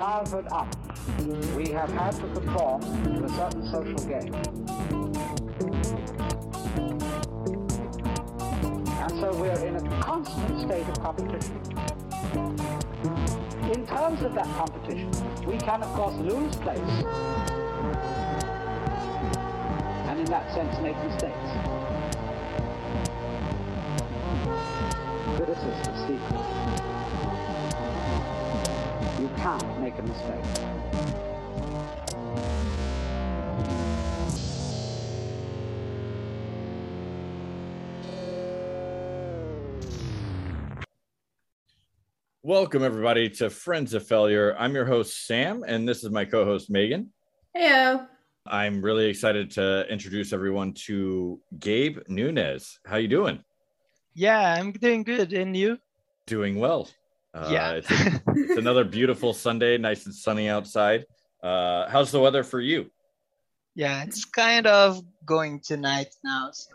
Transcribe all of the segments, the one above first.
childhood up, we have had to conform to a certain social game. And so we're in a constant state of competition. In terms of that competition, we can, of course, lose place, and in that sense, make mistakes. Criticism, secret. You can't make a mistake. Welcome, everybody, to Friends of Failure. I'm your host, Sam, and this is my co host, Megan. Heyo. I'm really excited to introduce everyone to Gabe Nunez. How you doing? Yeah, I'm doing good. And you? Doing well. Uh, Yeah. it's, it's another beautiful Sunday, nice and sunny outside. Uh, how's the weather for you? Yeah, it's kind of going tonight now. So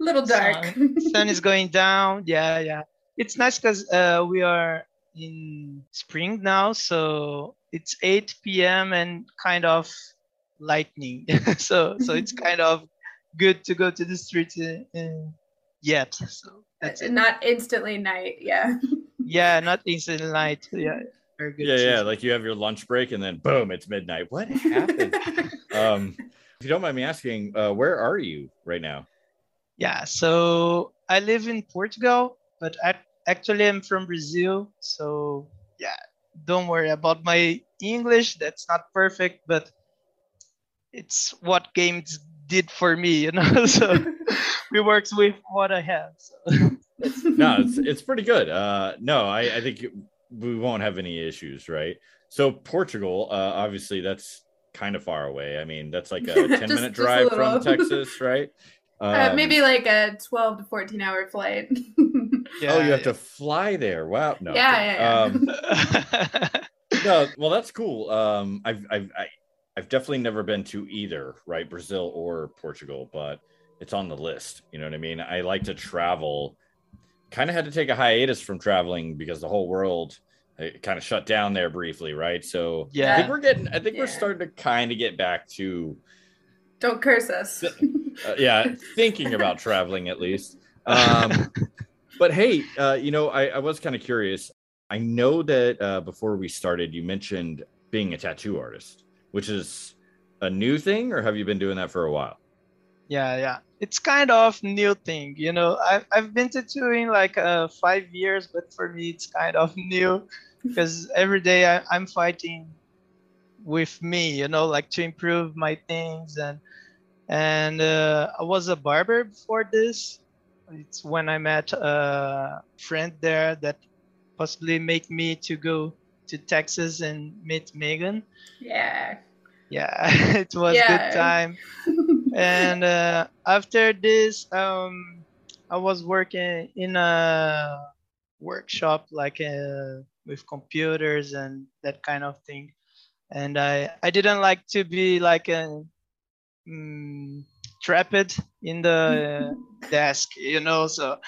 Little dark. Sun, sun is going down. Yeah, yeah. It's nice because uh, we are in spring now, so it's 8 p.m. and kind of lightning. so so it's kind of good to go to the street uh, uh, yet. So that's it. Not instantly night. Yeah. Yeah, not instantly night. Yeah, very good. Yeah, yeah. Like you have your lunch break and then boom, it's midnight. What happened? um, if you don't mind me asking, uh, where are you right now? Yeah, so I live in Portugal, but I, actually I'm from Brazil. So yeah, don't worry about my English. That's not perfect, but it's what games did for me, you know. so we works with what I have. So no, it's it's pretty good. Uh, no, I, I think we won't have any issues, right? So Portugal, uh, obviously, that's kind of far away. I mean, that's like a ten Just- minute drive from. Texas, right? uh, Um, maybe like a 12 to 14 hour flight. oh, you have to fly there. Wow. No. Yeah, yeah, Um, yeah. no, well, that's cool. Um, I've I've I, I've definitely never been to either, right, Brazil or Portugal, but it's on the list. You know what I mean? I like to travel. Kind of had to take a hiatus from traveling because the whole world kind of shut down there briefly, right? So yeah, I yeah. think we're getting. I think we're starting to kind of get back to, Don't curse us. uh, yeah, thinking about traveling at least. Um, but hey, uh, you know, I, I was kind of curious. I know that uh, before we started, you mentioned being a tattoo artist, which is a new thing, or have you been doing that for a while? Yeah yeah. It's kind of new thing you know. I've, I've been tattooing like uh five years but for me it's kind of new because every day I, i'm fighting with me you know like to improve my things and and uh, i was a barber before this. It's when i met a friend there that possibly made me to go to texas and meet megan. Yeah. yeah it was Yeah. good time and uh, after this um i was working in a workshop like uh, with computers and that kind of thing. And i i didn't like to be like a mm, trapped in the desk you know? So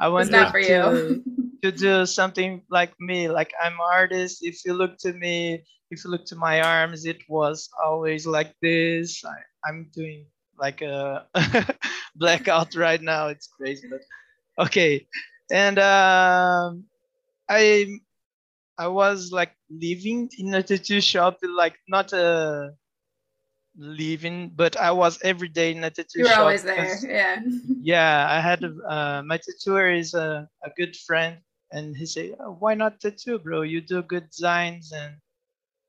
i It's wanted not for to, you. to do something like me. Like i'm artist. If you look to me if you look to my arms it was always like this. I, i'm doing like a blackout right now it's crazy but okay and um i i was like living in a tattoo shop like not a living but i was every day in a tattoo You were shop always there. Yeah. yeah i had uh, my tattooer is a, a good friend and he said "Oh, why not tattoo bro you do good designs and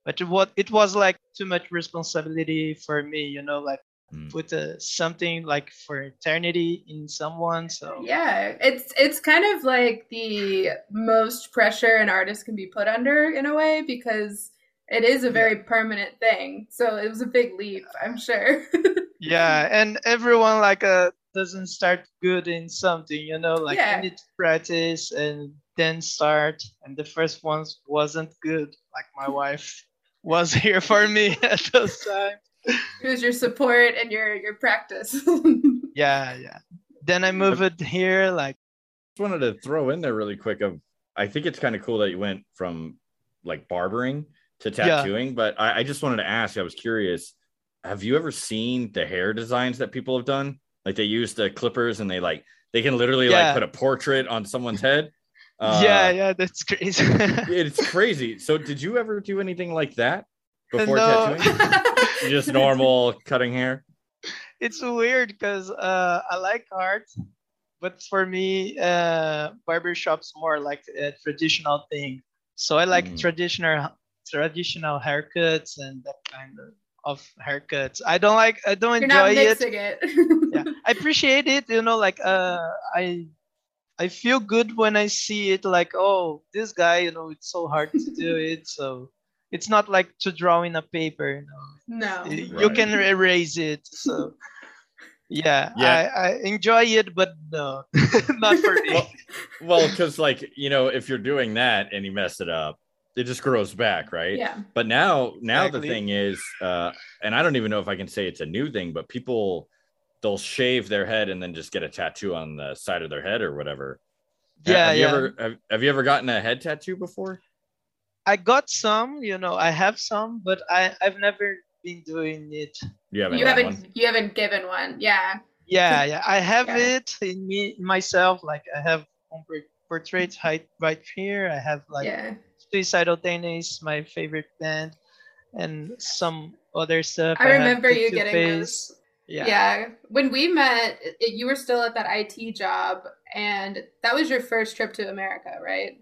but what it was like too much responsibility for me you know like Mm. put uh, something like for eternity in someone so Yeah, it's it's kind of like the most pressure an artist can be put under in a way because it is a very permanent thing. So it was a big leap, I'm sure. yeah and everyone like uh doesn't start good in something you know like Yeah. you need to practice and then start and the first ones wasn't good like my wife was here for me at those times it was your support and your your practice. yeah yeah then i moved here like Just wanted to throw in there really quick. Of I think it's kind of cool that you went from like barbering to Yeah. tattooing, but I, I just wanted to ask. I was curious. Have you ever seen the hair designs that people have done? Like they use the clippers and they like they can literally Yeah. like put a portrait on someone's head. Uh, yeah, yeah, that's crazy. it's crazy. So, did you ever do anything like that before No. tattooing? Just normal cutting hair. it's weird because uh, I like art, but for me, uh, barbershop's more like a traditional thing. So I like Mm. traditional traditional haircuts and that kind of, of haircuts. I don't like. I don't You're not enjoy it. mixing it. yeah i appreciate it you know like uh i i feel good when i see it like oh this guy you know it's so hard to do it so it's not like to draw in a paper you know no. Y- you Right. can erase it so yeah, Yeah. I, I enjoy it but no not for me Well, well, because like you know, if you're doing that and you mess it up, it just grows back, right? Yeah. But now, now the thing is, uh, and I don't even know if I can say it's a new thing, but people they'll shave their head and then just get a tattoo on the side of their head or whatever. Yeah have you yeah ever have, have you ever gotten a head tattoo before? I got some you know i have some but i i've never been doing it You haven't. You haven't one? you haven't given one. Yeah. yeah yeah i have Yeah. it in me myself like i have one por- portrait height right here i have like yeah. Suicidal Tendencies my favorite band and some other stuff I have remember you getting Face. those. yeah Yeah. When we met, it, you were still at that IT job, and that was your first trip to America, right?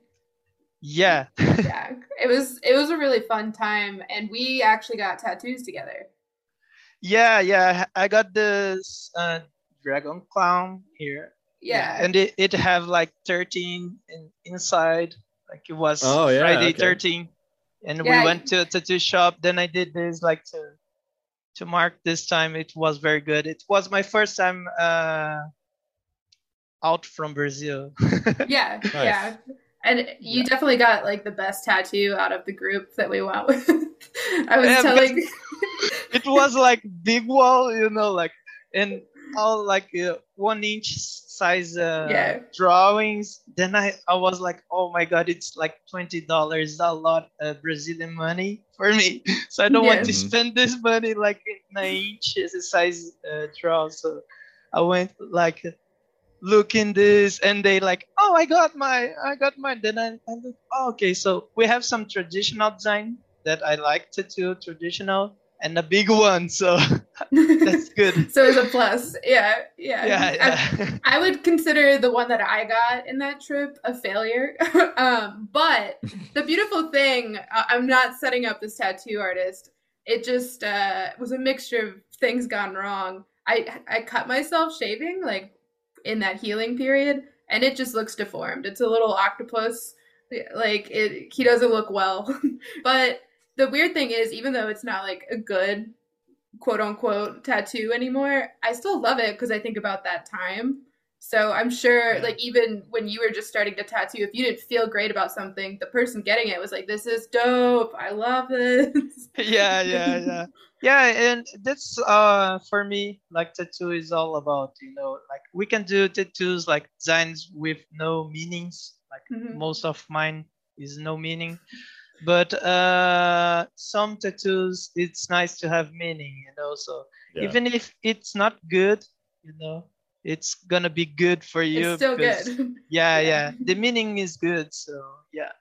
Yeah yeah. It was it was a really fun time, and we actually got tattoos together. yeah yeah i got this uh, dragon clown here Yeah. and it, it have like 13 in, inside like it was Oh, yeah, friday okay. 13 and Yeah, we went to a tattoo shop then i did this like to to mark this time it was very good it was my first time uh out from brazil yeah. Nice. Yeah. And you definitely got like the best tattoo out of the group that we went with. I was Yeah, telling it was like big wall you know like and all like uh, one inch size uh, Yeah. drawings. Then i i was like oh my god it's like 20 dollars a lot of brazilian money for me. So i don't want to spend this money like in an inch size uh, draw. So i went like look in this and they like oh i got my i got mine then i, I look oh, okay so we have some traditional design that i like to do traditional and a big one so that's good so it's a plus. Yeah. Yeah. yeah I- yeah I would consider the one that I got in that trip a failure. um, but the beautiful thing, I- I'm not setting up this tattoo artist. It just uh, was a mixture of things gone wrong. I I cut myself shaving like in that healing period, and it just looks deformed. It's a little octopus. Like it, he doesn't look well. but the weird thing is, even though it's not like a good quote unquote tattoo anymore, I still love it because I think about that time. So I'm sure, Yeah. like, even when you were just starting to tattoo, if you didn't feel great about something, the person getting it was like, "This is dope. I love this." yeah yeah yeah yeah and that's uh for me like tattoo is all about you know like we can do tattoos like designs with no meanings like Mhm. most of mine is no meaning but uh some tattoos it's nice to have meaning you know so Yeah. even if it's not good you know it's gonna be good for you it's still because- good. yeah Yeah. yeah the meaning is good so yeah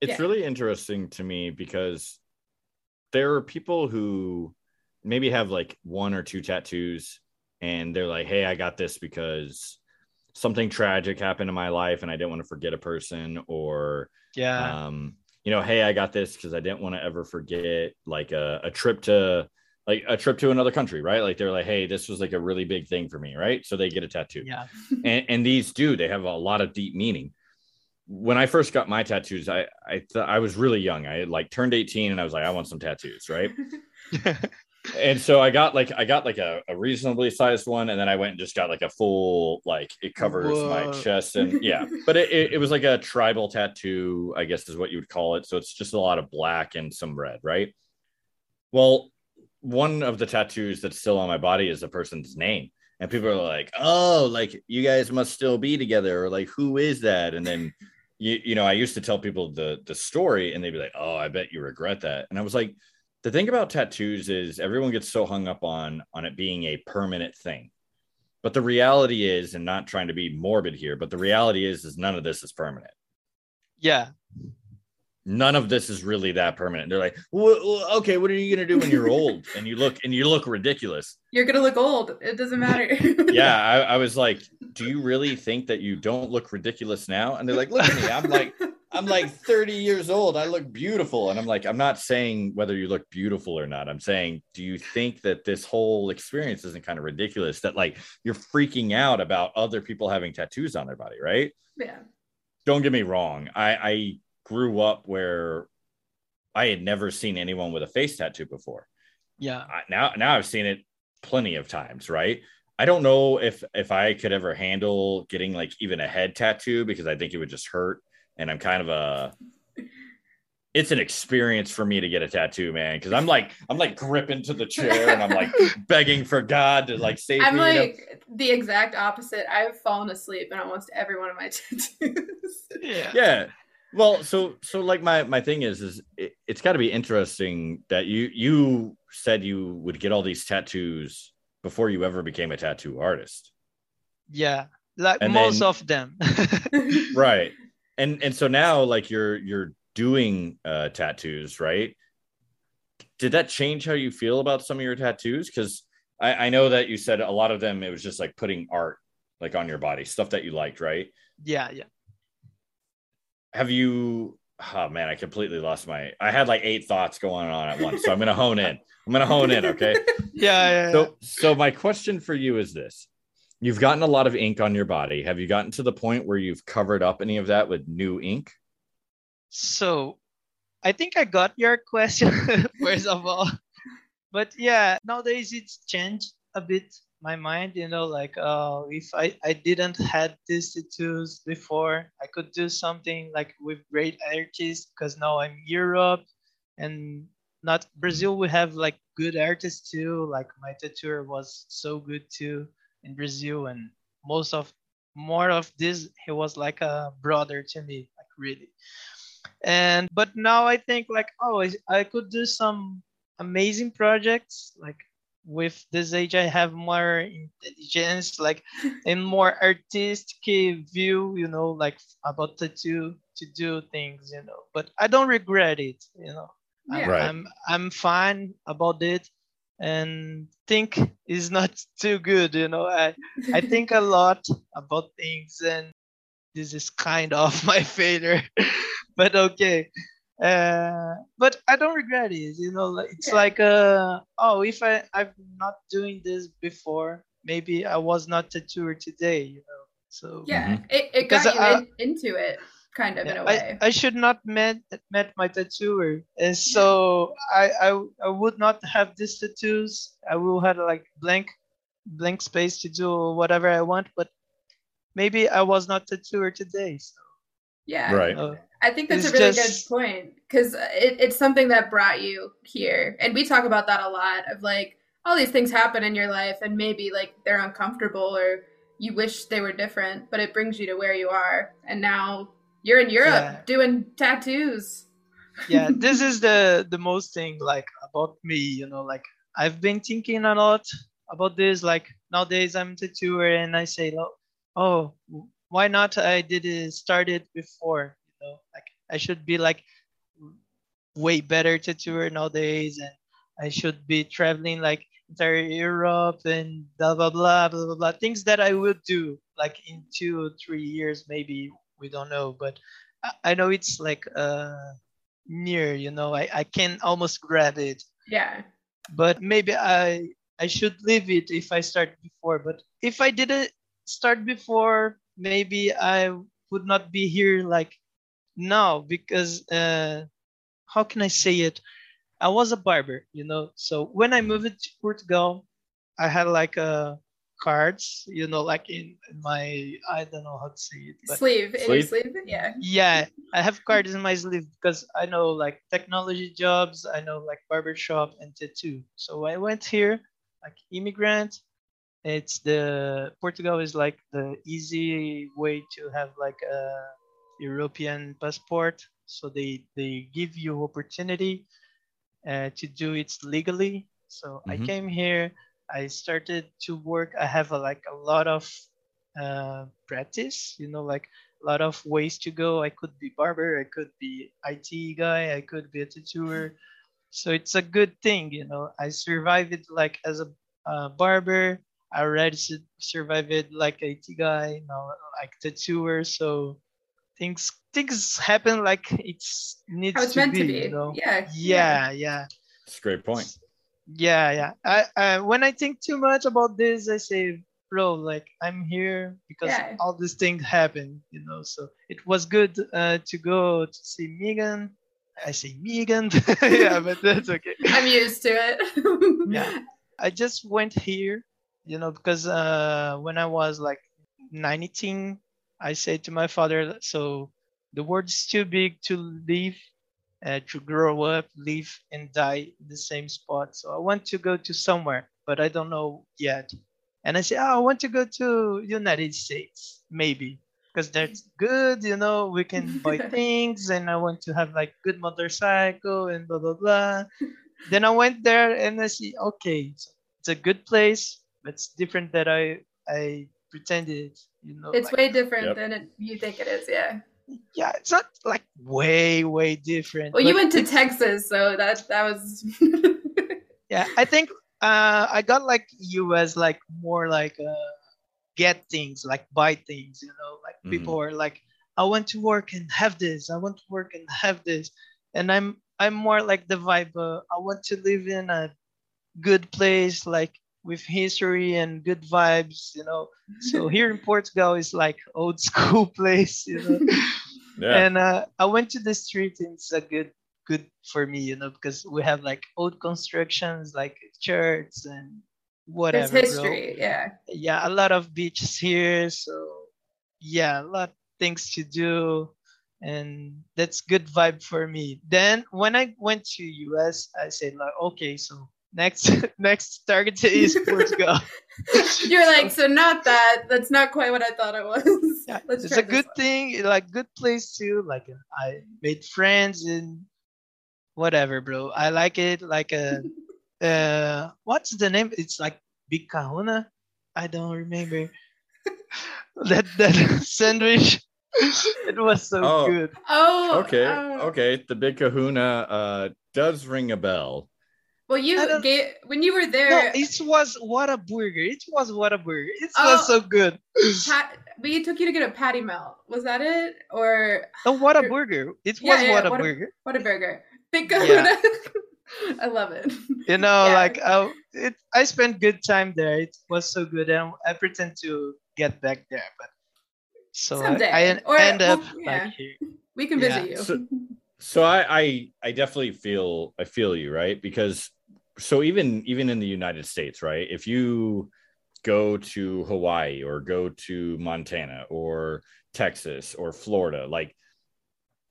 it's Yeah. really interesting to me because there are people who maybe have like one or two tattoos and they're like hey i got this because something tragic happened in my life and i didn't want to forget a person or yeah um you know hey i got this because i didn't want to ever forget like a, a trip to like a trip to another country right? Like they're like hey this was like a really big thing for me right? So they get a tattoo. Yeah. And, and these do they have a lot of deep meaning. When i first got my tattoos i i th- i was really young. I had like turned 18 and i was like i want some tattoos right? And so i got like i got like a, a reasonably sized one and then i went and just got like a full like it covers my chest and yeah. But it, it, it was like a tribal tattoo i guess is what you would call it. So it's just a lot of black and some red right? Well one of the tattoos that's still on my body is a person's name and people are like oh like you guys must still be together or like who is that and then you, you know, I used to tell people the the story and they'd be like, "Oh, I bet you regret that." And I was like, the thing about tattoos is everyone gets so hung up on on it being a permanent thing. But the reality is, and not trying to be morbid here, but the reality is, is none of this is permanent. Yeah. None of this is really that permanent. They're like, well, okay, what are you gonna do when you're old and you look and you look ridiculous? You're gonna look old. It doesn't matter. yeah, I, I was like, do you really think that you don't look ridiculous now? And they're like, look at me. I'm like, I'm like 30 years old. I look beautiful. And I'm like, I'm not saying whether you look beautiful or not. I'm saying, do you think that this whole experience isn't kind of ridiculous that like you're freaking out about other people having tattoos on their body, right? yeah. Don't get me wrong. I, I grew up where I had never seen anyone with a face tattoo before. Yeah. I, now, now I've seen it plenty of times, right? I don't know if if I could ever handle getting like even a head tattoo because I think it would just hurt and I'm kind of a it's an experience for me to get a tattoo, man. Because I'm like, I'm like gripping to the chair and I'm like begging for God to like save me. I'm me. you know? like the exact opposite. I've fallen asleep in almost every one of my tattoos. Yeah. yeah. Well, so so like my my thing is is it, it's got to be interesting that you you said you would get all these tattoos before you ever became a tattoo artist, Yeah. Like And most then- of them. right? And and so now like you're you're doing uh tattoos, right? Did that change how you feel about some of your tattoos? Because I, I know that you said a lot of them it was just like putting art like on your body, stuff that you liked, right? yeah, yeah. Have you oh man i completely lost my i had like eight thoughts going on at once so i'm gonna hone in. I'm gonna hone in okay? Yeah, yeah, yeah. so so my question for you is this. You've gotten a lot of ink on your body. Have you gotten to the point where you've covered up any of that with new ink? So I think I got your question first of all. But yeah, nowadays it's changed a bit my mind, you know, like uh if I, I didn't had these tattoos before, I could do something like with great artists because now I'm Europe and not Brazil we have like good artists too. Like my tattooer was so good too in Brazil and most of more of this he was like a brother to me, like really and but now i think like oh I, I could do some amazing projects like with this age i have more intelligence like and more artistic view you know like about tattoo to do things you know. But i don't regret it you know. I'm, Yeah. Right. I'm i'm fine about it and think is not too good you know. I i think a lot about things and this is kind of my failure. But okay uh but i don't regret it you know it's Yeah. like uh oh if i i'm not doing this before maybe i was not tattooer today you know so yeah, it, it Because got you I- in, into it, kind of in a way. I, I should not met met my tattooer and so I, I i would not have these tattoos i will have like blank blank space to do whatever i want but maybe i was not tattooer today so yeah. right uh, I think that's a really just- good point because it, it's something that brought you here, and we talk about that a lot. Of like, all these things happen in your life, and maybe like they're uncomfortable or you wish they were different, but it brings you to where you are, and now you're in Europe Yeah. doing tattoos. yeah this is the the most thing like about me you know like i've been thinking a lot about this like nowadays i'm tattooer and i say "Lo- oh why not i did it started before know like i should be like way better tattooer nowadays and i should be traveling like entire europe and blah blah blah blah blah, blah. things that i will do like in two or three years maybe we don't know but i, I know it's like uh near you know I, I can almost grab it Yeah, but maybe i i should leave it if i start before but if i didn't start before maybe i would not be here like now because uh how can i say it? I was a barber you know? So when i moved to portugal i had like uh cards you know like in, in my i don't know how to say it but sleeve in your Sleeve? sleeve. Yeah, yeah i have cards in my sleeve because i know like technology jobs i know like barbershop and tattoo. So i went here like immigrant. It's the portugal is like the easy way to have like a European passport, so they they give you opportunity uh, to do it legally. So I Mhm. came here. I started to work. I have a, like a lot of uh, practice. You know, like a lot of ways to go. I could be barber. I could be IT guy. I could be a tattooer. So it's a good thing, you know. I survived it like as a uh, barber. I already su- survived it like IT guy, now like tattooer. So things things happen like it's needs How it's to meant be, to be. you know. Yeah. Yeah, yeah, It's a great point. yeah, yeah. I, I when I think too much about this, I say, bro, like I'm here because Yeah. all these things happen, you know. So it was good uh, to go to see Megan. I say Megan, yeah, but that's okay. I'm used to it. Yeah. I just went here, you know, because uh, when I was like 19, I said to my father, so the world is too big to live, uh, to grow up, live, and die in the same spot. So I want to go to somewhere, but I don't know yet. And I said, oh, I want to go to United States, maybe, because that's good, you know, we can buy things, and I want to have like good motorcycle and blah blah blah then I went there and I see, okay, it's, it's a good place, but it's different that I I pretended, you know. it's like- way different Yep. than it, you think it is. Yeah. yeah, it's not like way way different. Well, you went to Texas, so that that was. Yeah, I think uh, I got like US like more like uh, get things, like buy things, you know, like Mhm. people are like, I want to work and have this, I want to work and have this, and I'm I'm more like the vibe. Uh, I want to live in a good place, like with history and good vibes, you know. So here in Portugal is like old school place, you know. Yeah. And uh, I went to the street and it's a good good for me, you know, because we have like old constructions like churches and whatever. There's bro. history. Yeah. Yeah, a lot of beaches here, so yeah, a lot of things to do, and that's good vibe for me. Then when I went to US, I said like, okay, so next next target is Portugal. You're like, so not that. That's not quite what I thought it was. yeah, Let's it's a good one. thing, like good place too. Like uh, I made friends and whatever, bro. I like it. Like a uh, what's the name? It's like Big Kahuna. I don't remember that that sandwich. it was so Oh. good. Oh. okay. oh. Okay. The big kahuna uh does ring a bell. Well, you don't- gave when you were No, there. it was Whataburger. It was Whataburger. It Oh. was so good. Pat, we took you to get a patty melt. Was that it, or Oh, Whataburger! It Yeah, was yeah, what a what a- burger. Whataburger? Big Yeah. I love it. you know Yeah. like I, it, I spent good time there it was so good and i pretend to get back there but so I- Someday. i, en- Or- end well, up yeah. like here We can Yeah. visit you. So- So I I I definitely feel I feel you, right? Because so even even in the United States, right? If you go to Hawaii or go to Montana or Texas or Florida, like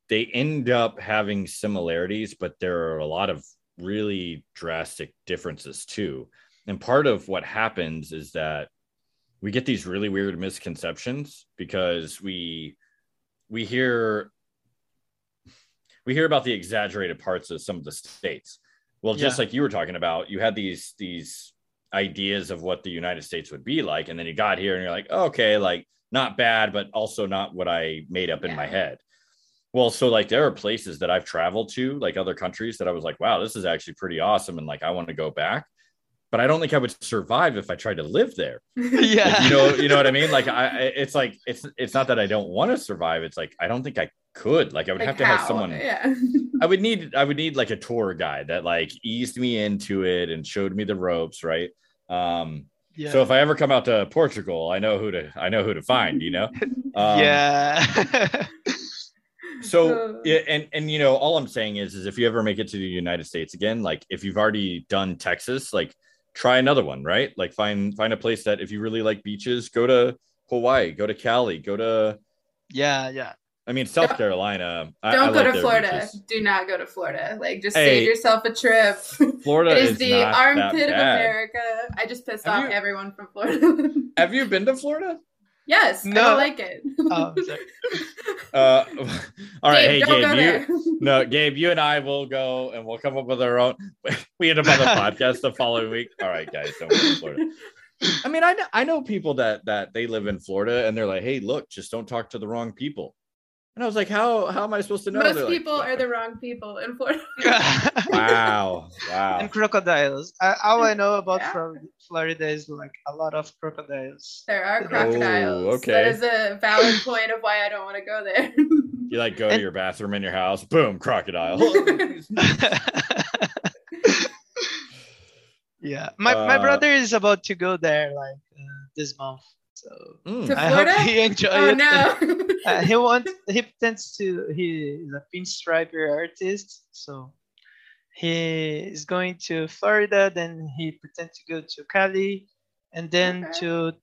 they end up having similarities, but there are a lot of really drastic differences too. And part of what happens is that we get these really weird misconceptions because we we hear we hear about the exaggerated parts of some of the states. Well, just Yeah. like you were talking about, you had these these ideas of what the United States would be like, and then you got here and you're like, okay, like not bad, but also not what I made up in my head. Well, so like there are places that I've traveled to, like other countries that I was like, wow, this is actually pretty awesome, and like I want to go back. But I don't think I would survive if I tried to live there. yeah Like, you know, you know what I mean? Like I- it's like it's it's not that I don't want to survive. It's like I don't think I could. Like I would Like have to have someone. Yeah. I would need I would need like a tour guide that like eased me into it and showed me the ropes, right? Um, yeah So if I ever come out to Portugal, I know who to I know who to find. You know. Um, yeah So yeah, and and you know, all I'm saying is, is if you ever make it to the United States again, like if you've already done Texas, like try another one, right? Like find find a place that if you really like beaches, go to Hawaii, go to Cali, go to yeah yeah I mean South Don't- Carolina. I- Don't I go like to Florida. beaches. Do not go to Florida. Like, just Hey. save yourself a trip. Florida it is, is the not that armpit of. America. I just pissed Have off you- everyone from Florida. Have you been to Florida? Yes, I No. don't like it. Oh, Uh, all right, Gabe, hey Gabe, you no Gabe, you and I will go and we'll come up with our own. We end up on the podcast the following week. All right, guys, don't go to Florida. I mean, I know I know people that that they live in Florida and they're like, hey, look, just don't talk to the wrong people. And I was like, how how am I supposed to know? Most They're like, people are the wrong people in Florida. wow, wow. and crocodiles. Uh, all I know about Yeah. Flor- Florida is like a lot of crocodiles. There are Oh, crocodiles. okay. That is a valid point of why I don't want to go there. You like go to your bathroom in your house, boom, crocodile. yeah, my my Uh, brother is about to go there like uh, this month, so Mm. To I hope he enjoy oh it. no. Uh, he wants he tends to he is a pinstriper artist, so he is going to Florida. Then he pretends to go to Cali, and then Okay. to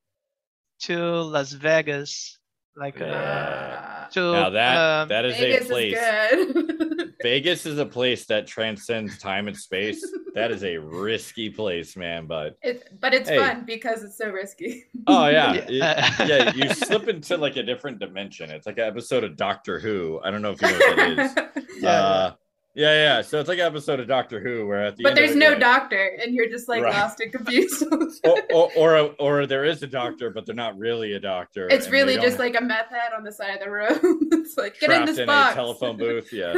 to Las Vegas, like uh, Yeah. to Now that um, that is Vegas a place. is good. Vegas is a place that transcends time and space. That is a risky place, man. But it, but it's Hey. fun because it's so risky. oh yeah, Yeah. It- yeah, you slip into like a different dimension. It's like an episode of Doctor Who. I don't know if you know what that is. Yeah, uh, yeah, yeah. So it's like an episode of Doctor Who where at the but end of there's it, no yeah, doctor, and you're just like Right. lost and confused. or, or or or there is a doctor, but they're not really a doctor. it's really just like a meth head on the side of the road. it's like get in trapped this in box. a telephone booth. Yeah.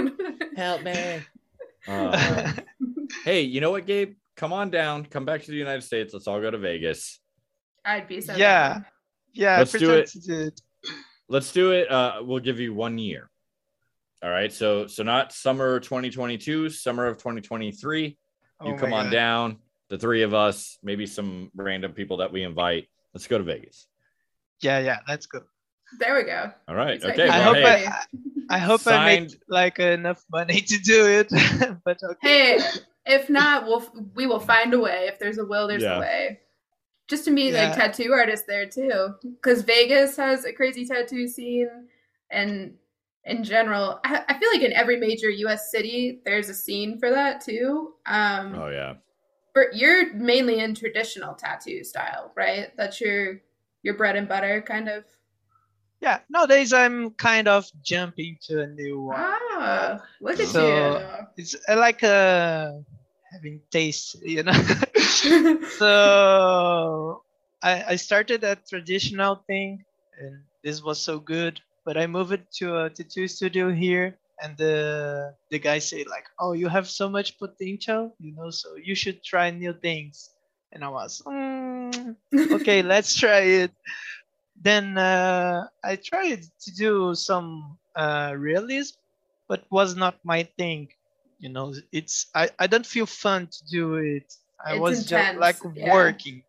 Help me. Uh, hey, you know what, Gabe? Come on down. Come back to the United States. Let's all go to Vegas. I'd be so. Yeah. down. yeah, Let's do it. to do it. Let's do it. Uh, we'll give you one year. All right. So so not summer 2022, summer of 2023. You Oh come my on God. down. The three of us, maybe some random people that we invite. Let's go to Vegas. Yeah, yeah, let's go. There we go. All right. It's Okay. I well, hope hey, I, I hope I made Signed- like enough money to do it. but okay. Hey, if not, we'll we will find a way. If there's a will, there's Yeah. a way. Just to meet like tattoo artists there too, because Vegas has a crazy tattoo scene, and in general, I, I feel like in every major U.S. city, there's a scene for that too. Um, Oh yeah. but you're mainly in traditional tattoo style, right? That's your your bread and butter, kind of. Yeah, nowadays I'm kind of jumping to a new one. Ah, look at you. So- It's like a having taste, you know. so I I started a traditional thing, and this was so good. But I moved it to a tattoo studio here, and the the guy said like, "Oh, you have so much potential, you know, so you should try new things." And I was, mm, okay, let's try it. Then uh, I tried to do some uh, realism, but was not my thing. You know, it's I, I don't feel fun to do it. I It's was intense, just like yeah. working,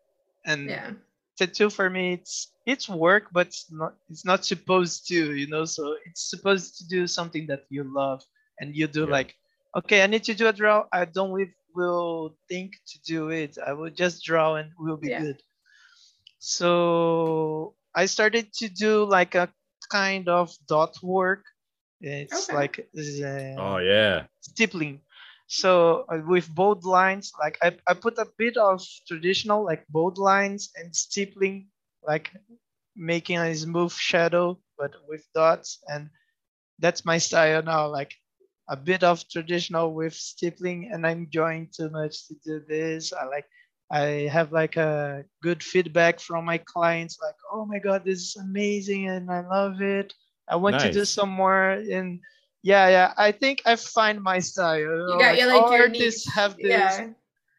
and yeah. Tattoo for me it's it's work, but it's not it's not supposed to. You know, so it's supposed to do something that you love, and you do Yeah. like, okay, I need to do a draw. I don't will, will think to do it. I will just draw and we'll be Yeah. good. So I started to do like a kind of dot work. It's Okay. like uh, Oh yeah. stippling. So uh, with bold lines, like I, I put a bit of traditional like bold lines and stippling, like making a smooth shadow, but with dots. And that's my style now, like a bit of traditional with stippling. And I'm enjoying too much to do this. I like, I have like a good feedback from my clients, like, oh my God, this is amazing and I love it. I want to do some more. And yeah, yeah. I think I find my style. You, got like, all your artists niche. have this. Yeah.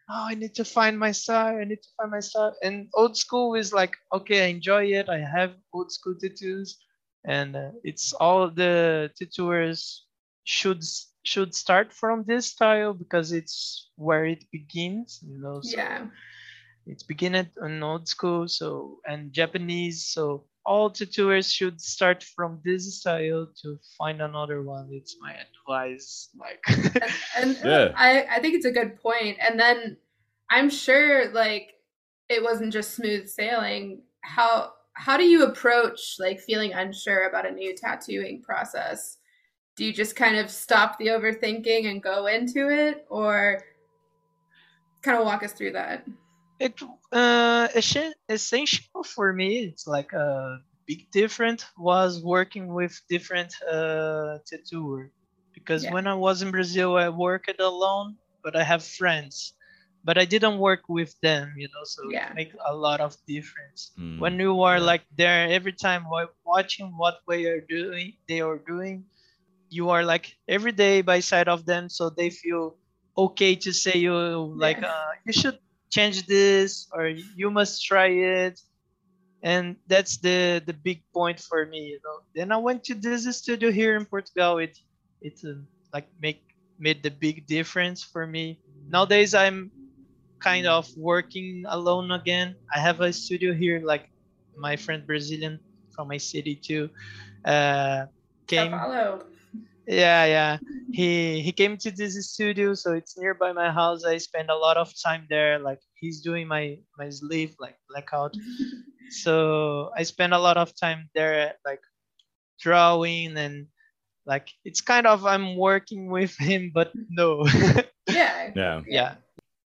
Oh, I need to find my style. I need to find my style. And old school is like, okay, I enjoy it. I have old school tattoos, and uh, it's all the tattooers should should start from this style because it's where it begins. You know. So Yeah. it's beginning in old school so and japanese so all tattooers should start from this style to find another one it's my advice like and Yeah. I, I think it's a good point. point and then i'm sure like it wasn't just smooth sailing how how do you approach like feeling unsure about a new tattooing process do you just kind of stop the overthinking and go into it or kind of walk us through that it uh essential for me it's like a big difference was working with different uh, tattooer because Yeah. when I was in Brazil, I worked alone, but I have friends, but I didn't work with them, you know, so Yeah. it make a lot of difference. Mm. When you are Yeah. like there every time watching what way are doing, they are doing, you are like every day by side of them, so they feel okay to say you like Yeah. uh, you should change this or you must try it. And that's the the big point for me you know. Then i went to this studio here in portugal. It it uh, like make made the big difference for me. Nowadays i'm kind of working alone again. I have a studio here like my friend brazilian from my city too. Uh came Paulo. Yeah yeah he he came to this studio so it's nearby my house i spend a lot of time there like he's doing my my sleeve like blackout so i spend a lot of time there like drawing and like it's kind of i'm working with him but no yeah. Yeah. yeah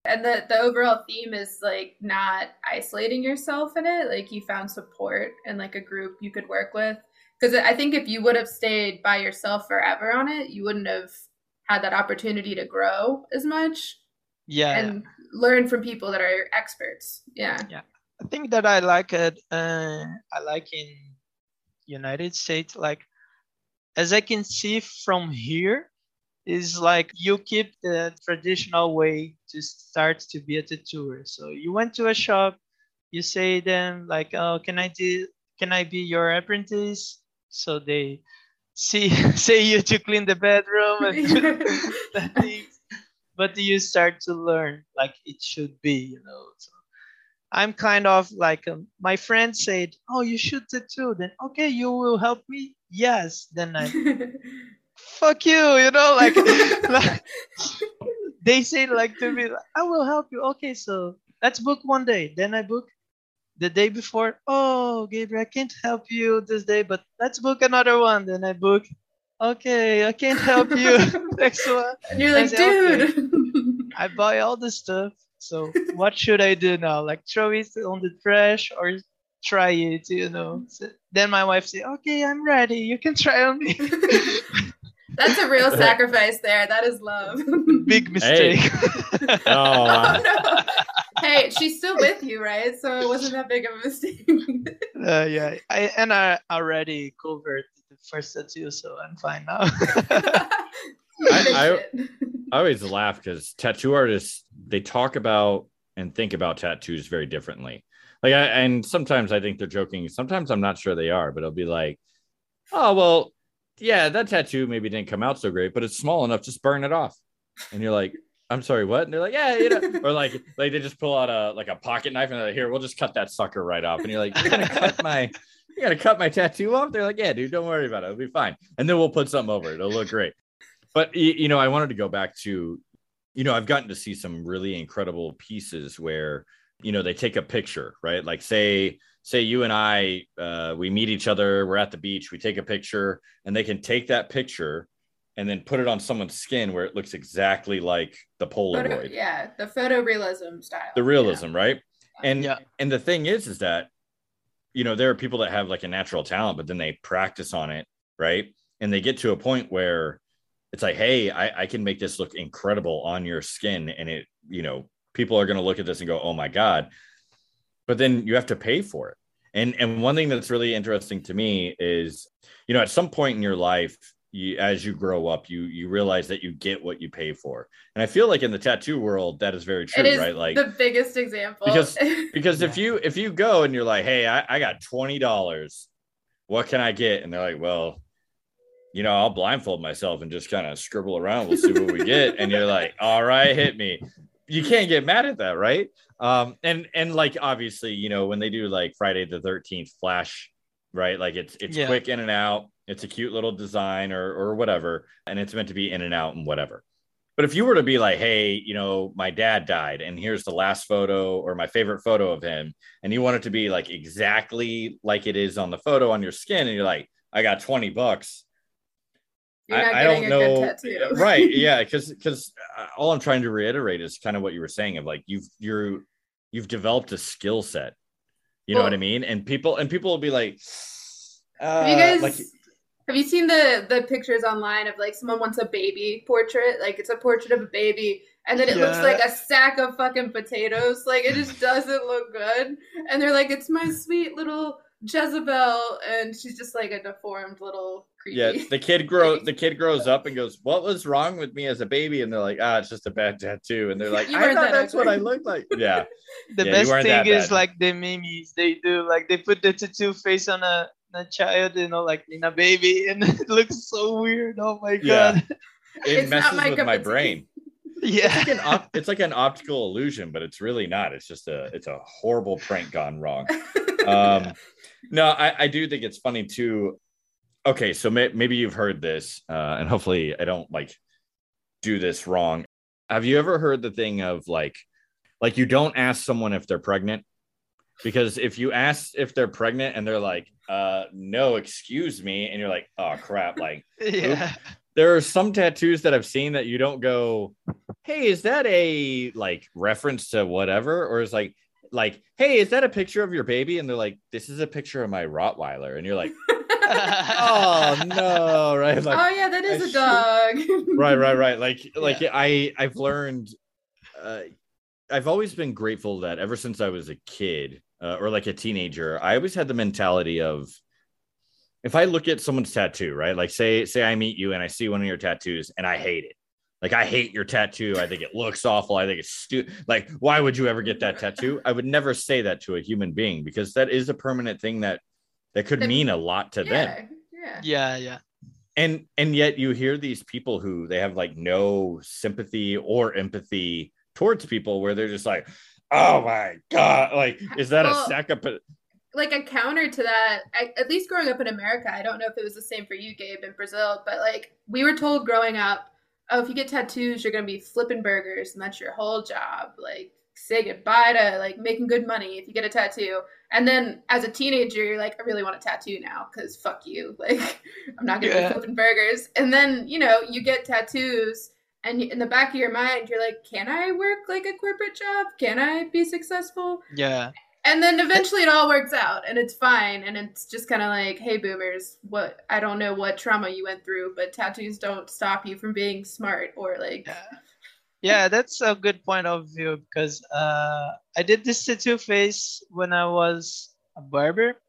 And the, the overall theme is like not isolating yourself in it. Like you found support and like a group you could work with. Because I think if you would have stayed by yourself forever on it, you wouldn't have had that opportunity to grow as much yeah and learn from people that are experts. Yeah. Yeah. I think that I like it. Uh, I like in United States, like as I can see from here, is like you keep the traditional way to start to be a tattooer. So you went to a shop, you say them like, "Oh, can I do? Can I be your apprentice?" So they see say you to clean the bedroom and things, but you start to learn like it should be, you know. So I'm kind of like um, my friend said, "Oh, you should tattoo." Then okay, you will help me. Yes. Then I fuck you, you know, like, like they say like to me, "I will help you." Okay, so let's book one day. Then I book the day before. Oh, Gabriel, I can't help you this day, but let's book another one. Then I book. Okay, I can't help you next one. and you're like, I say, okay. dude. I buy all the stuff. So what should I do now? Like throw it on the trash or try it, you know? So then my wife say, "Okay, I'm ready. You can try on me." That's a real sacrifice there. That is love. Big mistake. Oh, oh wow. no. Hey, she's still with you, right? So it wasn't that big of a mistake. uh, yeah, I and I already covered the first tattoo, so I'm fine now. I- I always laugh because tattoo artists they talk about and think about tattoos very differently. Like, I, and sometimes I think they're joking. Sometimes I'm not sure they are, but it'll be like, "Oh well, yeah, that tattoo maybe didn't come out so great, but it's small enough. Just burn it off." And you're like, "I'm sorry, what?" And they're like, "Yeah, you know," or like like they just pull out a like a pocket knife and they're like, "Here, we'll just cut that sucker right off." And you're like, "You're gonna cut my." You gotta cut my tattoo off. They're like, yeah, dude, don't worry about it. It'll be fine. And then we'll put something over it. It'll look great but you know i wanted to go back to you know i've gotten to see some really incredible pieces where you know they take a picture right like say say you and i uh, we meet each other we're at the beach we take a picture and they can take that picture and then put it on someone's skin where it looks exactly like the Photo, polaroid. yeah, the photorealism style. the realism right? And Yeah. and the thing is is that you know there are people that have like a natural talent but then they practice on it right? And they get to a point where it's like hey i, I can make this look incredible on your skin and it you know people are going to look at this and go oh my god. But then you have to pay for it. And and one thing that's really interesting to me is you know at some point in your life you, as you grow up you you realize that you get what you pay for. And i feel like in the tattoo world that is very true it is right? Like the biggest example. Because- because if you if you go and you're like hey i, I got $20 what can i get? And they're like well you know i'll blindfold myself and just kind of scribble around. We'll see what we get. And you're like all right hit me. You can't get mad at that right? Um and and like obviously you know when they do like friday the 13th flash right? Like it's it's Yeah. quick in and out it's a cute little design or or whatever and it's meant to be in and out and whatever but if you were to be like, hey, you know, my dad died, and here's the last photo or my favorite photo of him, and you want it to be like exactly like it is on the photo on your skin, and you're like, I got 20 bucks. I, I don't know. right. Yeah. Because, because uh, all I'm trying to reiterate is kind of what you were saying of like, you've, you're, you've developed a skill set. You know what I mean? And people, and people will be like, Have you uh, guys have you seen the the pictures online of like someone wants a baby portrait? Like it's a portrait of a baby and then it looks like a sack of fucking potatoes. Like it just doesn't look good. And they're like, it's my sweet little Jezebel, and she's just like a deformed little creepy. yeah, the kid grow the kid grows up and goes, "What was wrong with me as a baby?" And they're like, "Ah, it's just a bad tattoo." And they're like, You "I thought that that's what I looked like." Yeah, The Yeah, best thing is bad. like the memes they do. Like they put the tattoo face on a, a child, you know, like in a baby, and it looks so weird. Oh my Yeah. god. it It's not messes my with my of tea. brain. It's Yeah. like an op- it's like an optical illusion, but it's really not. It's just a it's a horrible prank gone wrong. Um, no, I, I do think it's funny too. Okay, so may, maybe you've heard this, uh, and hopefully I don't like do this wrong. Have you ever heard the thing of like, like you don't ask someone if they're pregnant because if you ask if they're pregnant and they're like, uh, no, excuse me, and you're like, oh crap, like yeah. there are some tattoos that I've seen that you don't go, hey, is that a like reference to whatever? Or is like, like, hey, is that a picture of your baby? And they're like, this is a picture of my Rottweiler. And you're like, oh no, right? Like, oh yeah, that is I a should- dog. right, right, right. Like, like I, I've learned, uh, I've always been grateful that ever since I was a kid uh, or like a teenager, I always had the mentality of, if I look at someone's tattoo, right? Like, say, say I meet you and I see one of your tattoos and I hate it. Like, I hate your tattoo. I think it looks awful. I think it's stupid. Like, why would you ever get that tattoo? I would never say that to a human being because that is a permanent thing that that could mean a lot to them yeah, yeah. Yeah, yeah. and and yet you hear these people who they have like no sympathy or empathy towards people where they're just like oh my god. Like is that Well, a sack of like a counter to that I, at least growing up in america i don't know if it was the same for you gabe in brazil but like we were told growing up oh if you get tattoos you're gonna be flipping burgers and that's your whole job. Like say goodbye to like making good money if you get a tattoo. And then as a teenager you're like i really want a tattoo now because fuck you. Like i'm not gonna Yeah. be flipping burgers. And then you know you get tattoos and in the back of your mind you're like can i work like a corporate job can i be successful Yeah. and then eventually it all works out and it's fine and it's just kind of like hey boomers what i don't know what trauma you went through but tattoos don't stop you from being smart or like Yeah. Yeah, that's a good point of view because uh, I did this tattoo face when I was a barber,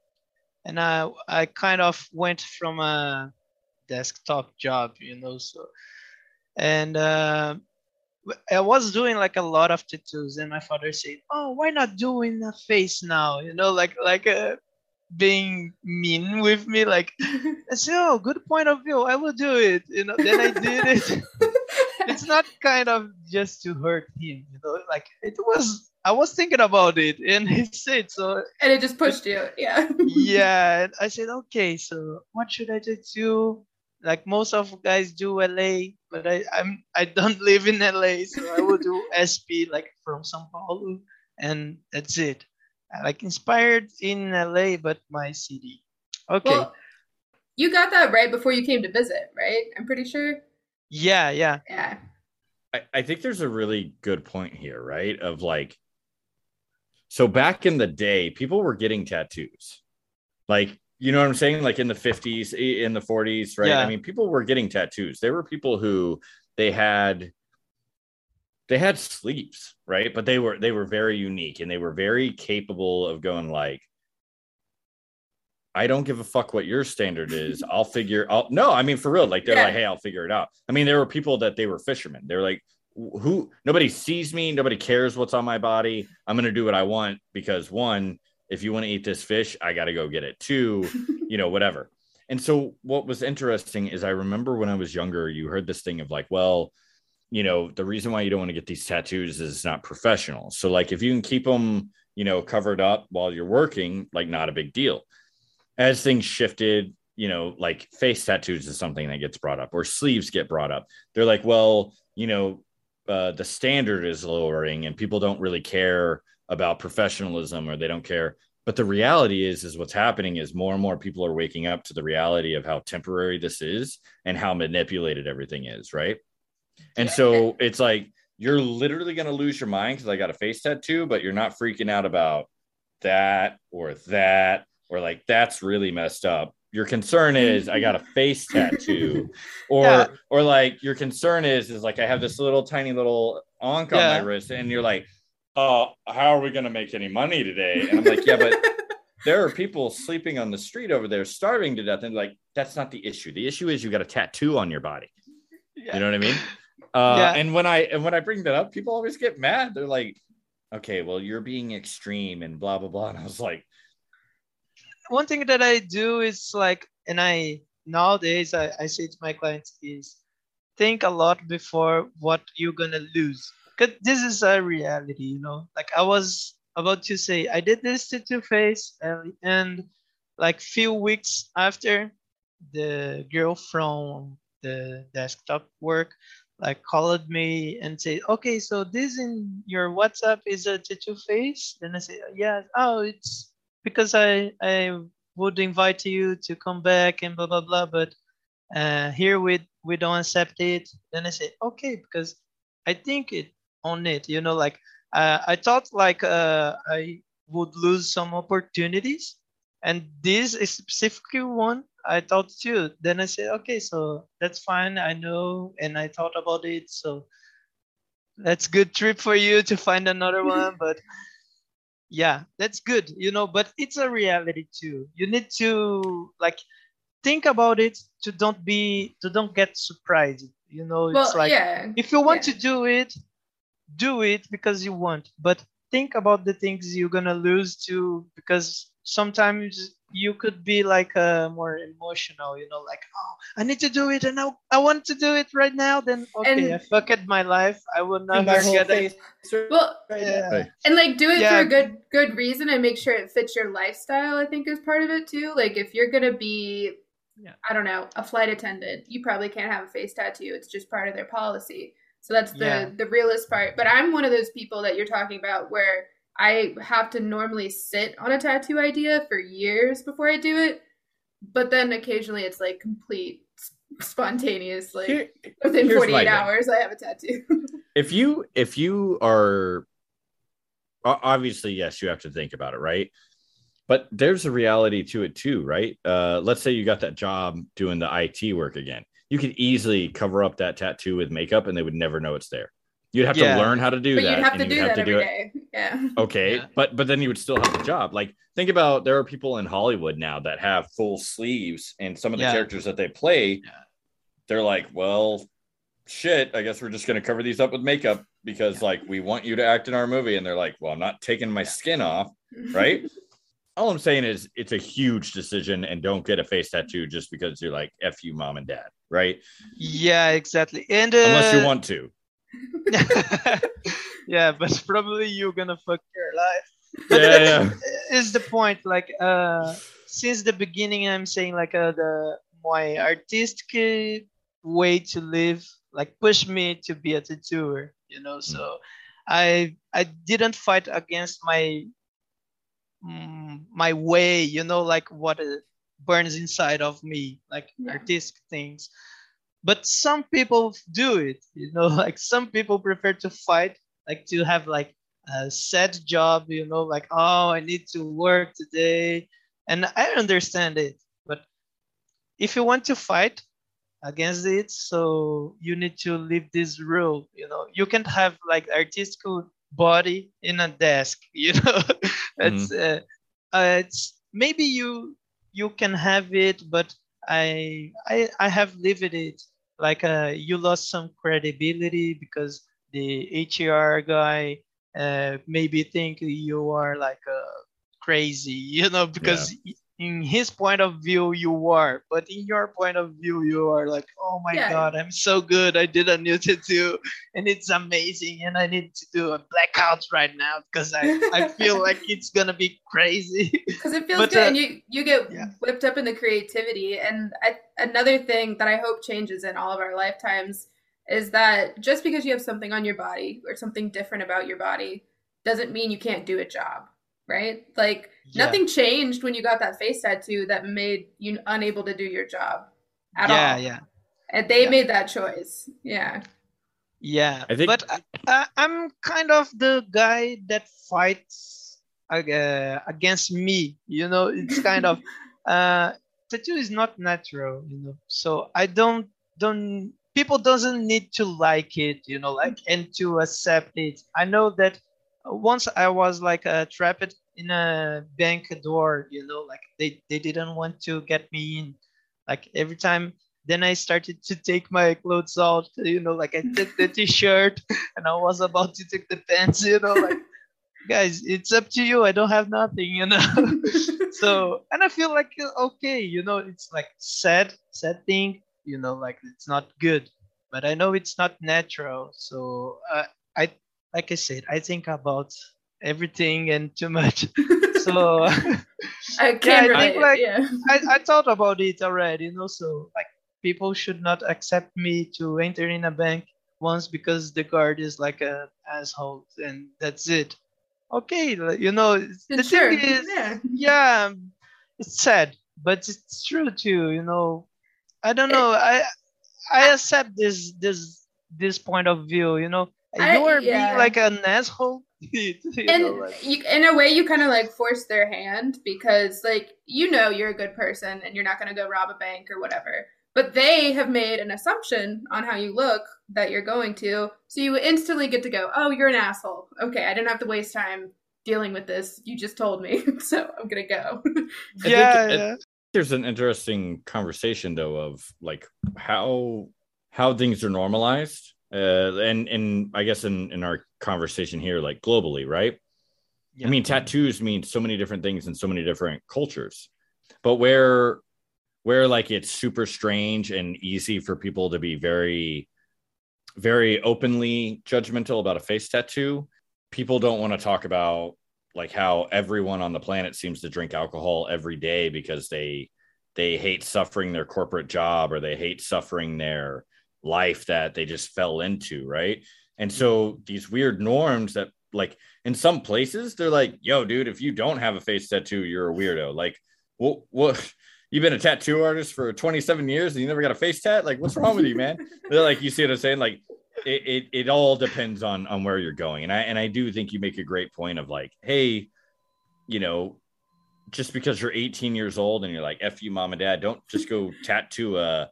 and I I kind of went from a desktop job, you know. So, and uh, I was doing like a lot of tattoos, and my father said, "Oh, why not doing a face now?" You know, like like uh, being mean with me. Like I said, "Oh, good point of view. I will do it." You know. Then I did it it's not kind of just to hurt him, you know. Like it was, I was thinking about it, and he said so. and it just pushed you yeah Yeah, and I said, okay, so what should I do? Like most of guys do LA, but I I'm I don't live in LA, so I will do SP like from São Paulo, and that's it. I like inspired in LA, but my city. Okay. well you got that right before you came to visit right i'm pretty sure yeah, yeah, yeah I, I think there's a really good point here right of like so back in the day people were getting tattoos like you know what i'm saying like in the 50s in the 40s right Yeah. i mean people were getting tattoos there were people who they had they had sleeves right but they were they were very unique and they were very capable of going like I don't give a fuck what your standard is. I'll figure out. No, I mean for real. Like they're Yeah. like, hey, I'll figure it out. I mean, there were people that they were fishermen. They were like, who? Nobody sees me. Nobody cares what's on my body. I'm gonna do what I want because one, if you want to eat this fish, I got to go get it. Two, you know, whatever. And so what was interesting is I remember when I was younger, you heard this thing of like, well, you know, the reason why you don't want to get these tattoos is it's not professional. So like if you can keep them, you know, covered up while you're working, like not a big deal. As things shifted, you know, like face tattoos is something that gets brought up or sleeves get brought up. They're like, well, you know, uh, the standard is lowering and people don't really care about professionalism or they don't care. But the reality is is what's happening is more and more people are waking up to the reality of how temporary this is and how manipulated everything is right? And so it's like you're literally going to lose your mind because i got a face tattoo but you're not freaking out about that or that or like that's really messed up. Your concern is I got a face tattoo, or Yeah. or like your concern is is like I have this little tiny little ankh on my wrist, and you're like, oh, how are we gonna make any money today? And I'm like, yeah, but there are people sleeping on the street over there, starving to death, and like that's not the issue. The issue is you got a tattoo on your body. Yeah. You know what I mean? Uh, Yeah. And when I and when I bring that up, people always get mad. They're like, okay, well, you're being extreme and blah blah blah. And I was like, one thing that I do is like, and I nowadays I, I say to my clients is think a lot before what you're gonna lose. Cause this is a reality, you know. Like I was about to say, I did this to Two Face, and, and like few weeks after, the girl from the desktop work like called me and said, okay, so this in your WhatsApp is a tattoo face? Then I say, yeah. Oh, it's because I I would invite you to come back and blah blah blah, but uh, here we we don't accept it. Then I say, okay, because I think it on it. You know, like uh, I thought like uh, I would lose some opportunities, and this is specifically one I thought too. Then I said, okay, so that's fine. I know, and I thought about it. So that's good trip for you to find another one, but yeah, that's good. You know, but it's a reality too. You need to like think about it to don't be to don't get surprised. You know, it's well, like yeah. if you want Yeah. to do it do it because you want but think about the things you're gonna lose too because sometimes you could be like uh, more emotional you know like oh i need to do it and i, I want to do it right now then okay i And- fucked my life i will my never get it face Well, yeah. Right. and like do it Yeah. for a good good reason and make sure it fits your lifestyle. I think is part of it too. Like if you're gonna be, Yeah. I don't know, a flight attendant, you probably can't have a face tattoo. It's just part of their policy. So that's the Yeah. the realist part. But I'm one of those people that you're talking about where I have to normally sit on a tattoo idea for years before I do it. But then occasionally it's like complete s- spontaneous, like Here- within 48 hours I have a tattoo. if you if you are obviously yes you have to think about it right but there's a reality to it too right uh let's say you got that job doing the it work again you could easily cover up that tattoo with makeup and they would never know it's there you'd have Yeah. to learn how to do but that you'd have to you'd do that every it day. Yeah. okay Yeah. but but then you would still have the job like think about there are people in hollywood now that have full sleeves and some of the Yeah. characters that they play Yeah. they're like well shit i guess we're just going to cover these up with makeup because like we want you to act in our movie and they're like well i'm not taking my skin off right all i'm saying is it's a huge decision and don't get a face tattoo just because you're like f you mom and dad right? Yeah exactly. And uh, unless you want to. Yeah but probably you're gonna fuck your life. Yeah, yeah. is the point like uh since the beginning i'm saying like uh, the my artistic way to live like push me to be a tattooer you know? So i i didn't fight against my mm, my way you know like what uh, burns inside of me like Yeah. artistic things. But some people do it you know like some people prefer to fight like to have like a set job you know like oh i need to work today. And i understand it but if you want to fight against it so you need to leave this rule you know. You can't have like artistic body in a desk you know? It's uh, uh, it's maybe you you can have it but i i i have lived it. Like uh you lost some credibility because the hr guy uh maybe think you are like uh crazy you know because in his point of view you are but in your point of view you are like oh my Yeah. god i'm so good i did a new tattoo and it's amazing and i need to do a blackout right now because i i feel like it's gonna be crazy because it feels But, good uh, and you you get yeah. whipped up in the creativity and I, another thing that i hope changes in all of our lifetimes is that just because you have something on your body or something different about your body doesn't mean you can't do a job right like Yeah. nothing changed when you got that face tattoo that made you unable to do your job at yeah all yeah yeah. and they Yeah. made that choice yeah Yeah, I think- but I, I, I'm kind of the guy that fights uh, against me. You know, it's kind of uh, tattoo is not natural, you know. So I don't don't people doesn't need to like it, you know, like and to accept it. I know that once I was like a trapped in a bank door, you know, like they they didn't want to get me in. Like every time then I started to take my clothes out, you know, like I took the t-shirt and I was about to take the pants, you know, like guys, it's up to you. I don't have nothing, you know. so and I feel like okay, you know, it's like sad, sad thing, you know, like it's not good. But I know it's not natural. So uh, I like I said, I think about everything and too much. so I can yeah, I think like yeah. I, I thought about it already, you know. So like people should not accept me to enter in a bank once because the guard is like a asshole and that's it. Okay, you know the sure. thing is, yeah. yeah, it's sad, but it's true too. You know, I don't know. I I accept this this this point of view. You know, I- you are yeah. being like an asshole. you and know, like- you, in a way you kind of like force their hand because like you know you're a good person and you're not going to go rob a bank or whatever. But they have made an assumption on how you look that you're going to so you instantly get to go oh you're an asshole. Okay i didn't have to waste time dealing with this. You just told me. So i'm gonna go. Yeah, think it- yeah. there's an interesting conversation though of like how how things are normalized uh and and i guess in in our conversation here like globally right Yeah. i mean tattoos mean so many different things in so many different cultures but where where like it's super strange and easy for people to be very very openly judgmental about a face tattoo people don't want to talk about like how everyone on the planet seems to drink alcohol every day because they they hate suffering their corporate job or they hate suffering their life that they just fell into right and so these weird norms that like in some places they're like yo dude if you don't have a face tattoo you're a weirdo. Like what what you've been a tattoo artist for 27 years and you never got a face tat? Like what's wrong with you man? They're like you see what i'm saying? Like it, it it all depends on on where you're going. And i and i do think you make a great point of like hey you know just because you're 18 years old and you're like f you mom and dad don't just go tattoo a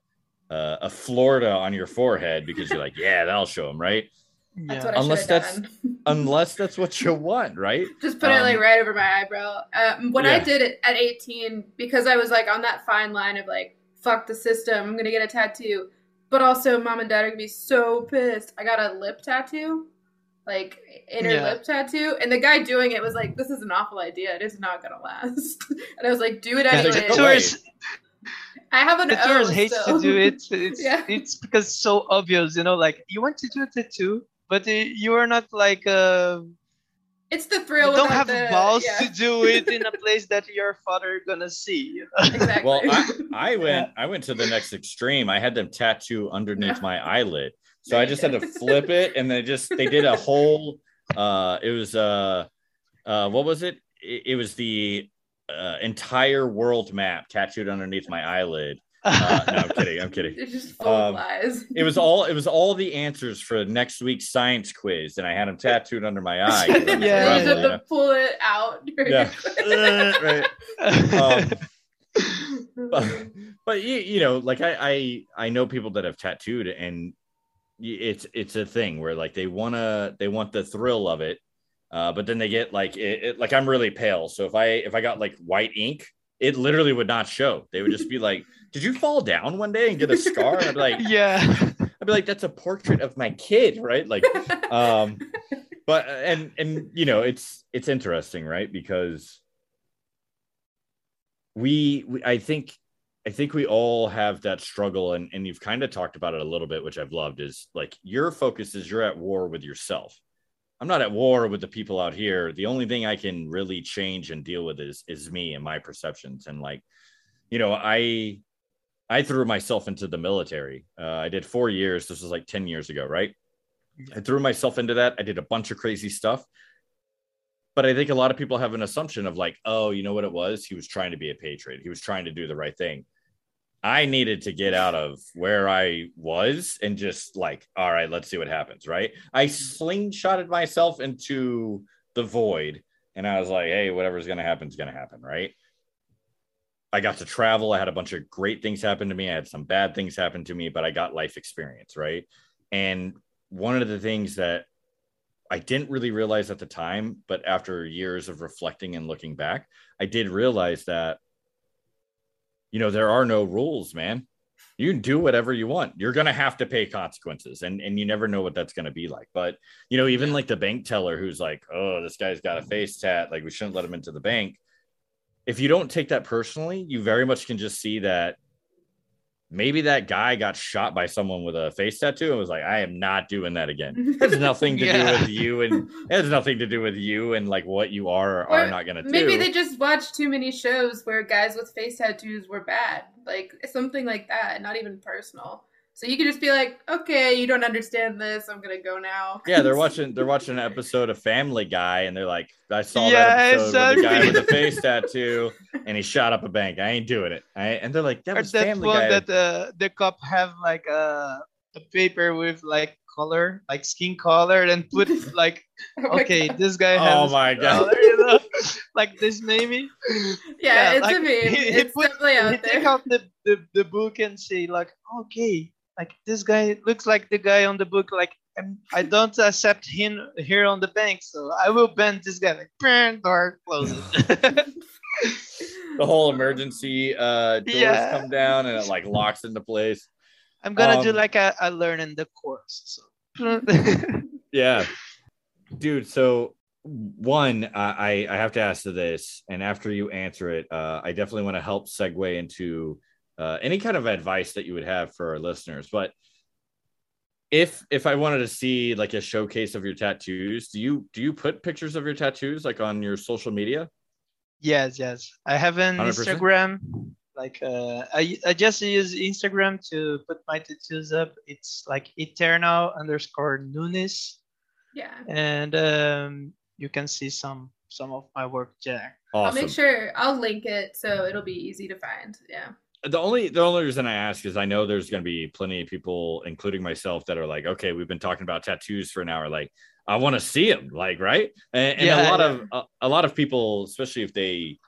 a, a florida on your forehead because you're like yeah that'll show them right that's yeah. what Unless should that's- done unless that's what you want right just put it like Um, right over my eyebrow um, when i did it at 18 because i was like on that fine line of like fuck the system i'm gonna get a tattoo but also mom and dad are gonna be so pissed i got a lip tattoo like inner Yeah. lip tattoo and the guy doing it was like this is an awful idea it is not gonna last and i was like do it anyway no way. Tourists, i have an tattooers O hate still. to do it. It's, Yeah. it's because it's so obvious, you know. Like you want to do a tattoo, but you are not like uh, it's the you thrill don't have the, balls yeah, to do it in a place that your father gonna see. You know? exactly well I, I went i went to the next extreme i had them tattoo underneath Yeah. my eyelid so There i just go. had to flip it and they just they did a whole uh it was uh uh what was it it, it was the uh, entire world map tattooed underneath my eyelid uh, no i'm kidding i'm kidding it's just full um, lies it was all it was all the answers for next week's science quiz and i had them tattooed under my eye. Yeah, you have you to pull it out Yeah. know? right um, but, but you, you know like I, I i know people that have tattooed and it's it's a thing where like they want to they want the thrill of it uh, but then they get like it, it, like i'm really pale so if i if i got like white ink it literally would not show. They would just be like did you fall down one day and get a scar? And i'd be like yeah. i'd be like that's a portrait of my kid right? Like um but and and you know it's it's interesting right? Because we, we i think i think we all have that struggle and and you've kind of talked about it a little bit which i've loved is like your focus is you're at war with yourself i'm not at war with the people out here the only thing i can really change and deal with is is me and my perceptions and like you know i i threw myself into the military uh, i did four years this was like 10 years ago right I threw myself into that. I did a bunch of crazy stuff. But I think a lot of people have an assumption of like, oh, you know what it was? He was trying to be a patriot. He was trying to do the right thing. I needed to get out of where I was and just like, all right, let's see what happens. Right. I mm-hmm. slingshotted myself into the void and I was like, hey, whatever's going to happen is going to happen. Right. I got to travel. I had a bunch of great things happen to me. I had some bad things happen to me, but I got life experience, right? And one of the things that I didn't really realize at the time, but after years of reflecting and looking back, I did realize that, you know, there are no rules, man. You can do whatever you want. You're gonna have to pay consequences, and and you never know what that's gonna be like. But you know, even like the bank teller who's like, "Oh, this guy's got a face tat. Like, we shouldn't let him into the bank." If you don't take that personally, you very much can just see that maybe that guy got shot by someone with a face tattoo and was like, I am not doing that again. It has nothing to Yeah. do with you and it has nothing to do with you and like what you are or are not gonna do. Maybe they just watched too many shows where guys with face tattoos were bad, like something like that, not even personal. So you can just be like, okay, you don't understand this. I'm gonna go now. yeah, they're watching they're watching an episode of Family Guy and they're like, I saw Yeah, that episode with the guy with the face tattoo and he shot up a bank. I ain't doing it. I, and they're like, that or was that Family Guy. that uh, the cop have like a, a paper with like color, like skin color, and put it like, Oh okay, God. this guy Oh has my God. color, you know? like this maybe. Yeah, Yeah, it's like, a meme. he- he it's put- definitely he out take out the, the, the book and say like, okay, like this guy looks like the guy on the book. Like I'm, I don't accept him here on the bank, so I will ban this guy. Like, bang, door close the whole emergency uh doors Yeah. come down and it like locks into place. I'm gonna do Um, like a, a learning the course. So. Yeah, dude. So one, I I have to ask this, and after you answer it, uh, I definitely want to help segue into uh, any kind of advice that you would have for our listeners. But if if I wanted to see like a showcase of your tattoos, do you do you put pictures of your tattoos like on your social media? Yes, yes. I have an 100%? Instagram. Like uh, I I just use Instagram to put my tattoos up. It's like eternal underscore Nunes, Yeah. and um, you can see some some of my work there. I'll make sure I'll link it so it'll be easy to find. Yeah. The only the only reason I ask is I know there's going to be plenty of people, including myself, that are like, okay, we've been talking about tattoos for an hour. Like, I want to see them. Like, right? And, and a lot yeah. of a, a lot of people, especially if they,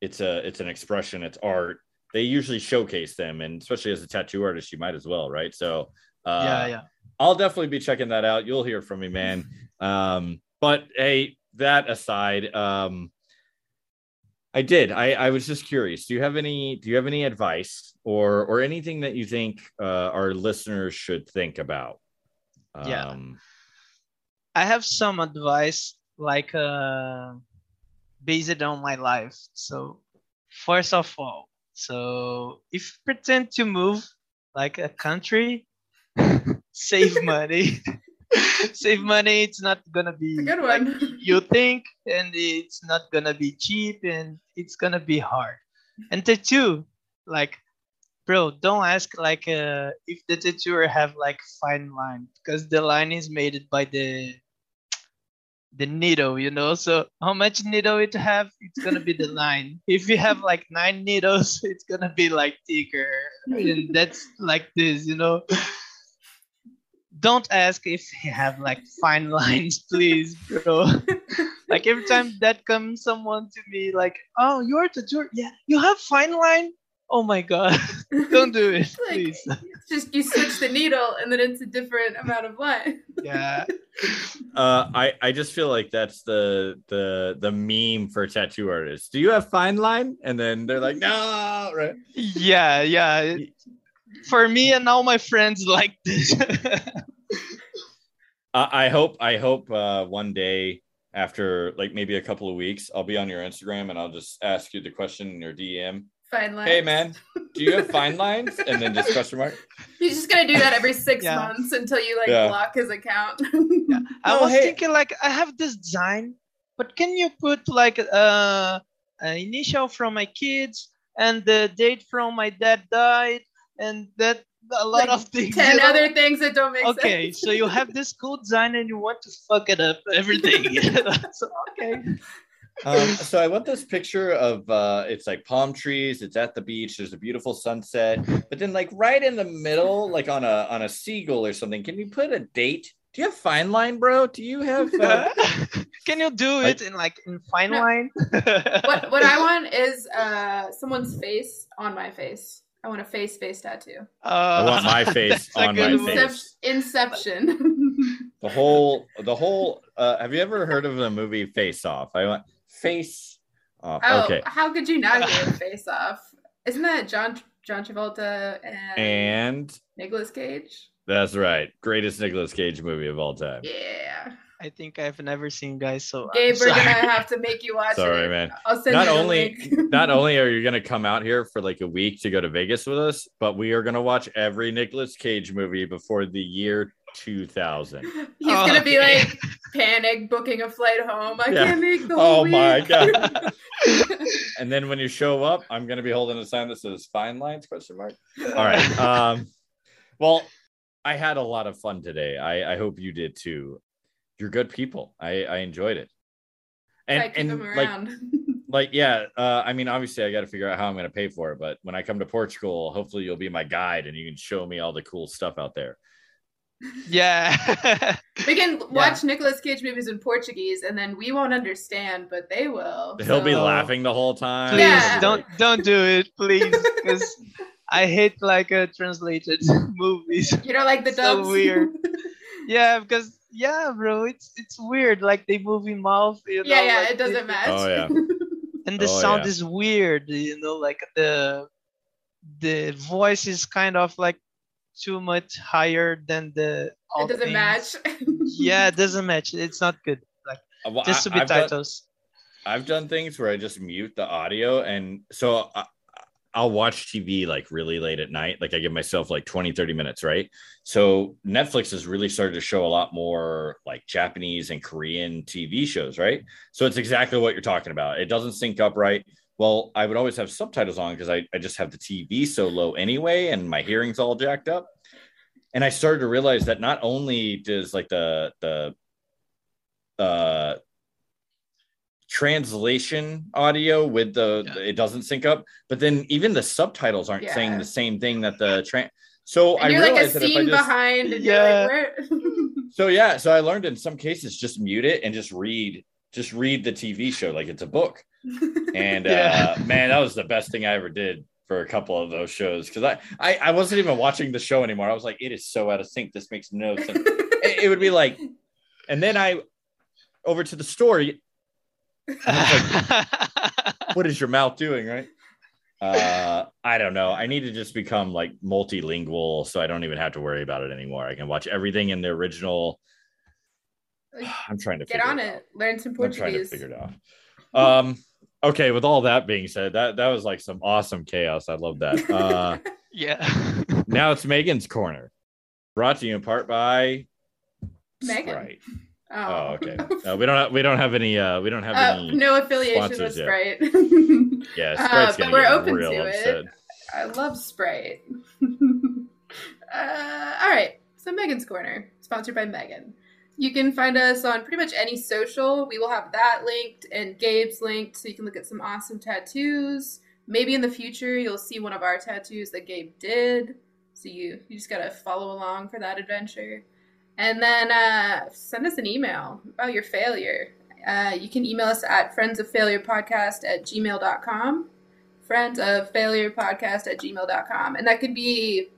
it's a it's an expression, it's art. They usually showcase them, and especially as a tattoo artist, you might as well, right? So, uh, yeah, yeah. I'll definitely be checking that out. You'll hear from me, man. Um, but hey, that aside, um, I did. I, I was just curious. Do you have any? Do you have any advice or or anything that you think uh, our listeners should think about? Yeah. Um, I have some advice like uh, based on my life. So first of all, so if you pretend to move like a country, save money. save money. It's not gonna be a good like one. you think, and it's not gonna be cheap, and it's gonna be hard. And tattoo, like, bro, don't ask like uh, if the tattooer have like fine line because the line is made by the the needle, you know. So how much needle it have, it's gonna be the line. If you have like nine needles, it's gonna be like thicker, and that's like this, you know. Don't ask if you have like fine lines, please, bro. like every time that comes someone to me, like, oh, you're the tattooer, yeah, you have fine line. Oh my god, don't do it, Like, please. it's just you switch the needle and then it's a different amount of line. Yeah, uh, I I just feel like that's the the the meme for tattoo artists. Do you have fine line? And then they're like, no, right? yeah, yeah. It- For me and all my friends like this. I I hope I hope uh, one day after like maybe a couple of weeks, I'll be on your Instagram and I'll just ask you the question in your DM. Fine lines. Hey man, do you have fine lines? And then just question mark. He's just gonna do that every six Yeah. months until you like Yeah. block his account. I Oh, was hey. thinking like I have this design, but can you put like uh an initial from my kids and the date from my dad died and that a lot Like of things. Ten you know? other things that don't make Okay, sense. Okay, so you have this cool design and you want to fuck it up everything. so, okay. Um, so I want this picture of uh, it's like palm trees. It's at the beach. There's a beautiful sunset, but then like right in the middle, like on a on a seagull or something. Can you put a date? Do you have fine line, bro? Do you have? Uh, Can you do I- it in like in fine No. line? what what I want is uh someone's face on my face. I want a face face tattoo. Uh, I want my face that's on my one. face. Inception. The whole, the whole. Uh, have you ever heard of the movie Face Off? I want face off. oh, okay, how could you not get face off? Isn't that John John Travolta and, and Nicolas Cage? that's right, greatest Nicolas Cage movie of all time. Yeah. I think I've never seen guys so. I'm Gabe, we're gonna have to make you watch Sorry, it. man. I'll send Not you only, not only are you gonna come out here for like a week to go to Vegas with us, but we are gonna watch every Nicolas Cage movie before the year 2000. He's gonna be Okay. like panic booking a flight home. I Yeah. can't make the whole Oh my week. God. And then when you show up, I'm gonna be holding a sign that says "Fine Lines?" question mark. All right. Um, well, I had a lot of fun today. I, I hope you did too. You're good people. I, I enjoyed it. And I keep and him like around. like yeah, uh, I mean obviously I got to figure out how I'm going to pay for it. But when I come to Portugal, hopefully you'll be my guide and you can show me all the cool stuff out there. Yeah. we can watch Nicolas Cage movies in Portuguese, and then we won't understand, but they will. He'll be laughing the whole time. please Yeah. don't don't do it, please, because I hate like uh, translated movies. You don't like the So weird. Yeah, because yeah, bro, it's it's weird. Like they move in mouth. You know, yeah, yeah, like, it doesn't match. Oh, yeah. and the Oh, sound yeah. is weird you know like the the voice is kind of like too much higher than the all it doesn't things. match. yeah it doesn't match it's not good Uh, well, just to I- be I've done- titles I've done things where I just mute the audio, and so I, I'll watch TV like really late at night. Like I give myself like 20, 30 minutes, right? So Netflix has really started to show a lot more like Japanese and Korean TV shows, right? So it's exactly what you're talking about. It doesn't sync up right. Well, I would always have subtitles on because I, I just have the TV so low anyway, and my hearing's all jacked up. And I started to realize that not only does like the the uh translation audio with the Yeah. it doesn't sync up but then even the subtitles aren't saying the same thing that the train so i and you're like a realized that if i scene just behind, and Yeah. you're like, where? so yeah so i learned in some cases just mute it and just read just read the tv show like it's a book and Yeah. uh man that was the best thing i ever did for a couple of those shows because I, I i wasn't even watching the show anymore i was like it is so out of sync this makes no sense it, it would be like and then i over to the story what is your mouth doing right uh i don't know i need to just become like multilingual so i don't even have to worry about it anymore i can watch everything in the original i'm trying to Get figure on it out. it. Learn some Portuguese. i'm trying to figure it out um okay with all that being said that that was like some awesome chaos i love that uh yeah now it's megan's corner brought to you in part by Megan. Sprite. Oh, oh okay no, we don't have, we don't have any uh we don't have Uh, any no affiliation with. Sprite. yeah uh, sprite's but gonna we're open real to it. upset I love Sprite. uh, all right, so Megan's Corner, sponsored by Megan. You can find us on pretty much any social. We will have that linked and Gabe's linked, so you can look at some awesome tattoos. Maybe in the future you'll see one of our tattoos that Gabe did. So you you just gotta follow along for that adventure. And then uh, send us an email about your failure. Uh, you can email us at friendsoffailurepodcast at gmail.com. Friends of failure podcast at gmail.com. And that could be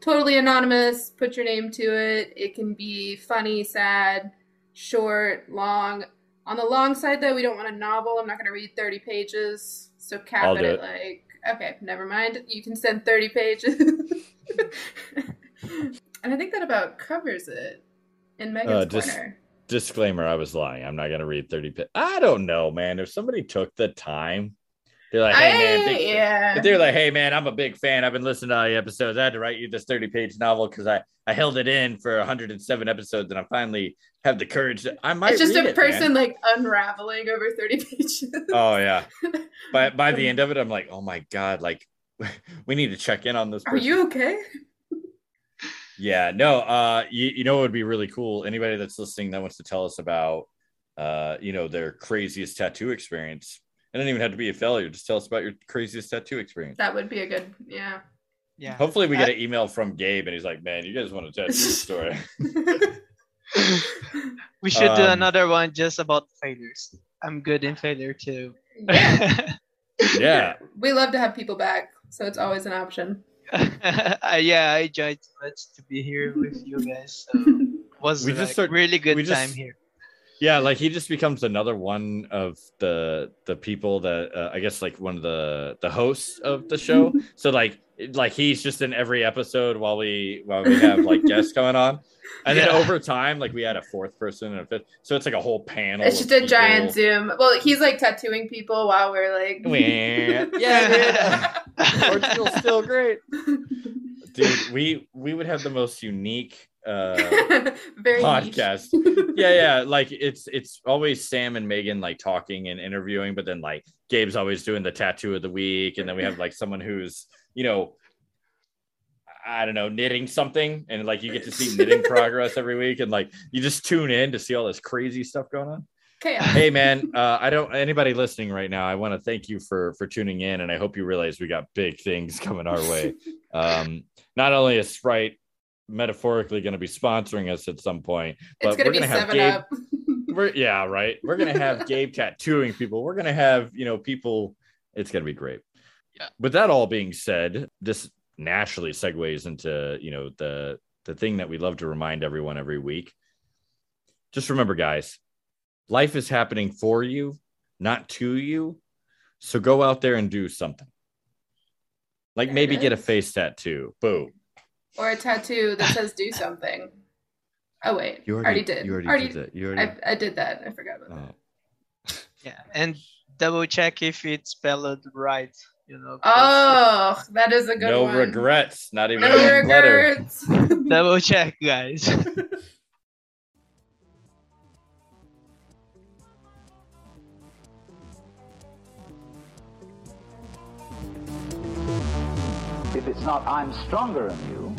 totally anonymous. Put your name to it. It can be funny, sad, short, long. On the long side, though, we don't want a novel. I'm not going to read 30 pages. So cap I'll it do at it. like, okay, never mind. You can send 30 pages. and I think that about covers it in Megan's Uh, just- Corner. disclaimer i was lying i'm not going to read 30 pi- i don't know man if somebody took the time they're like hey man I- big fan. yeah. they're like hey man i'm a big fan i've been listening to all the episodes i had to write you this 30 page novel because i i held it in for 107 episodes and i finally have the courage to, i might it's just a it, person man. like unraveling over 30 pages. oh yeah by by the end of it i'm like oh my god like we need to check in on this Are you okay? Yeah, no, uh you, you know it would be really cool. Anybody that's listening that wants to tell us about uh, you know, their craziest tattoo experience. It doesn't even have to be a failure. Just tell us about your craziest tattoo experience. That would be a good, yeah. yeah Hopefully we get I- an email from Gabe and he's like, Man, you guys want to tell a tattoo story. we should do Um, another one just about failures. I'm good in failure too. Yeah. Yeah. We love to have people back, so it's always an option. Uh, yeah, I enjoyed so much to be here with you guys. So it was We like, just start- really good just- time here. Yeah, like he just becomes another one of the the people that uh, I guess like one of the the hosts of the show. so like like he's just in every episode while we while we have like guests coming on, and then over time like we had a fourth person and a fifth, so it's like a whole panel. It's just a giant. Zoom. Well, he's like tattooing people while we're like. Wah. yeah, dude. Portugal's still great, dude. We we would have the most unique uh Very podcast. yeah, yeah. Like it's it's always Sam and Megan like talking and interviewing, but then like Gabe's always doing the tattoo of the week, and then we have like someone who's you know. I don't know, knitting something, and like you get to see knitting progress every week, and like you just tune in to see all this crazy stuff going on. Chaos. Hey man, uh, I don't anybody listening right now. I want to thank you for for tuning in, and I hope you realize we got big things coming our way. Um, not only is Sprite metaphorically going to be sponsoring us at some point, It's but gonna we're be gonna have seven Gabe. up. We're yeah, right. We're gonna have Gabe tattooing people. We're gonna have you know people. It's gonna be great. Yeah. With that all being said, this naturally segues into you know the the thing that we love to remind everyone every week. Just remember, guys, life is happening for you, not to you. So go out there and do something. Like There maybe get a face tattoo. Boom. Or a tattoo that says "Do something." Oh wait, You already, did. You already, did that. You already. I, I did that. I forgot about that. oh. Yeah, and double check if it's spelled right. You know. Oh, that is a good no one. No regrets. Not even No a letter. regrets. double check, guys. If it's not I'm stronger than you,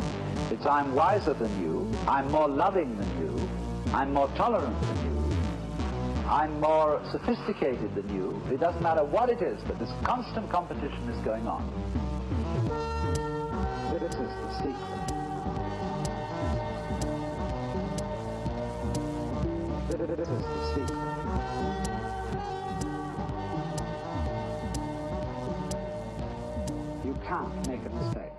I'm wiser than you, I'm more loving than you, I'm more tolerant than you, I'm more sophisticated than you. It doesn't matter what it is, but this constant competition is going on. This is the secret. This is the secret. You can't make a mistake.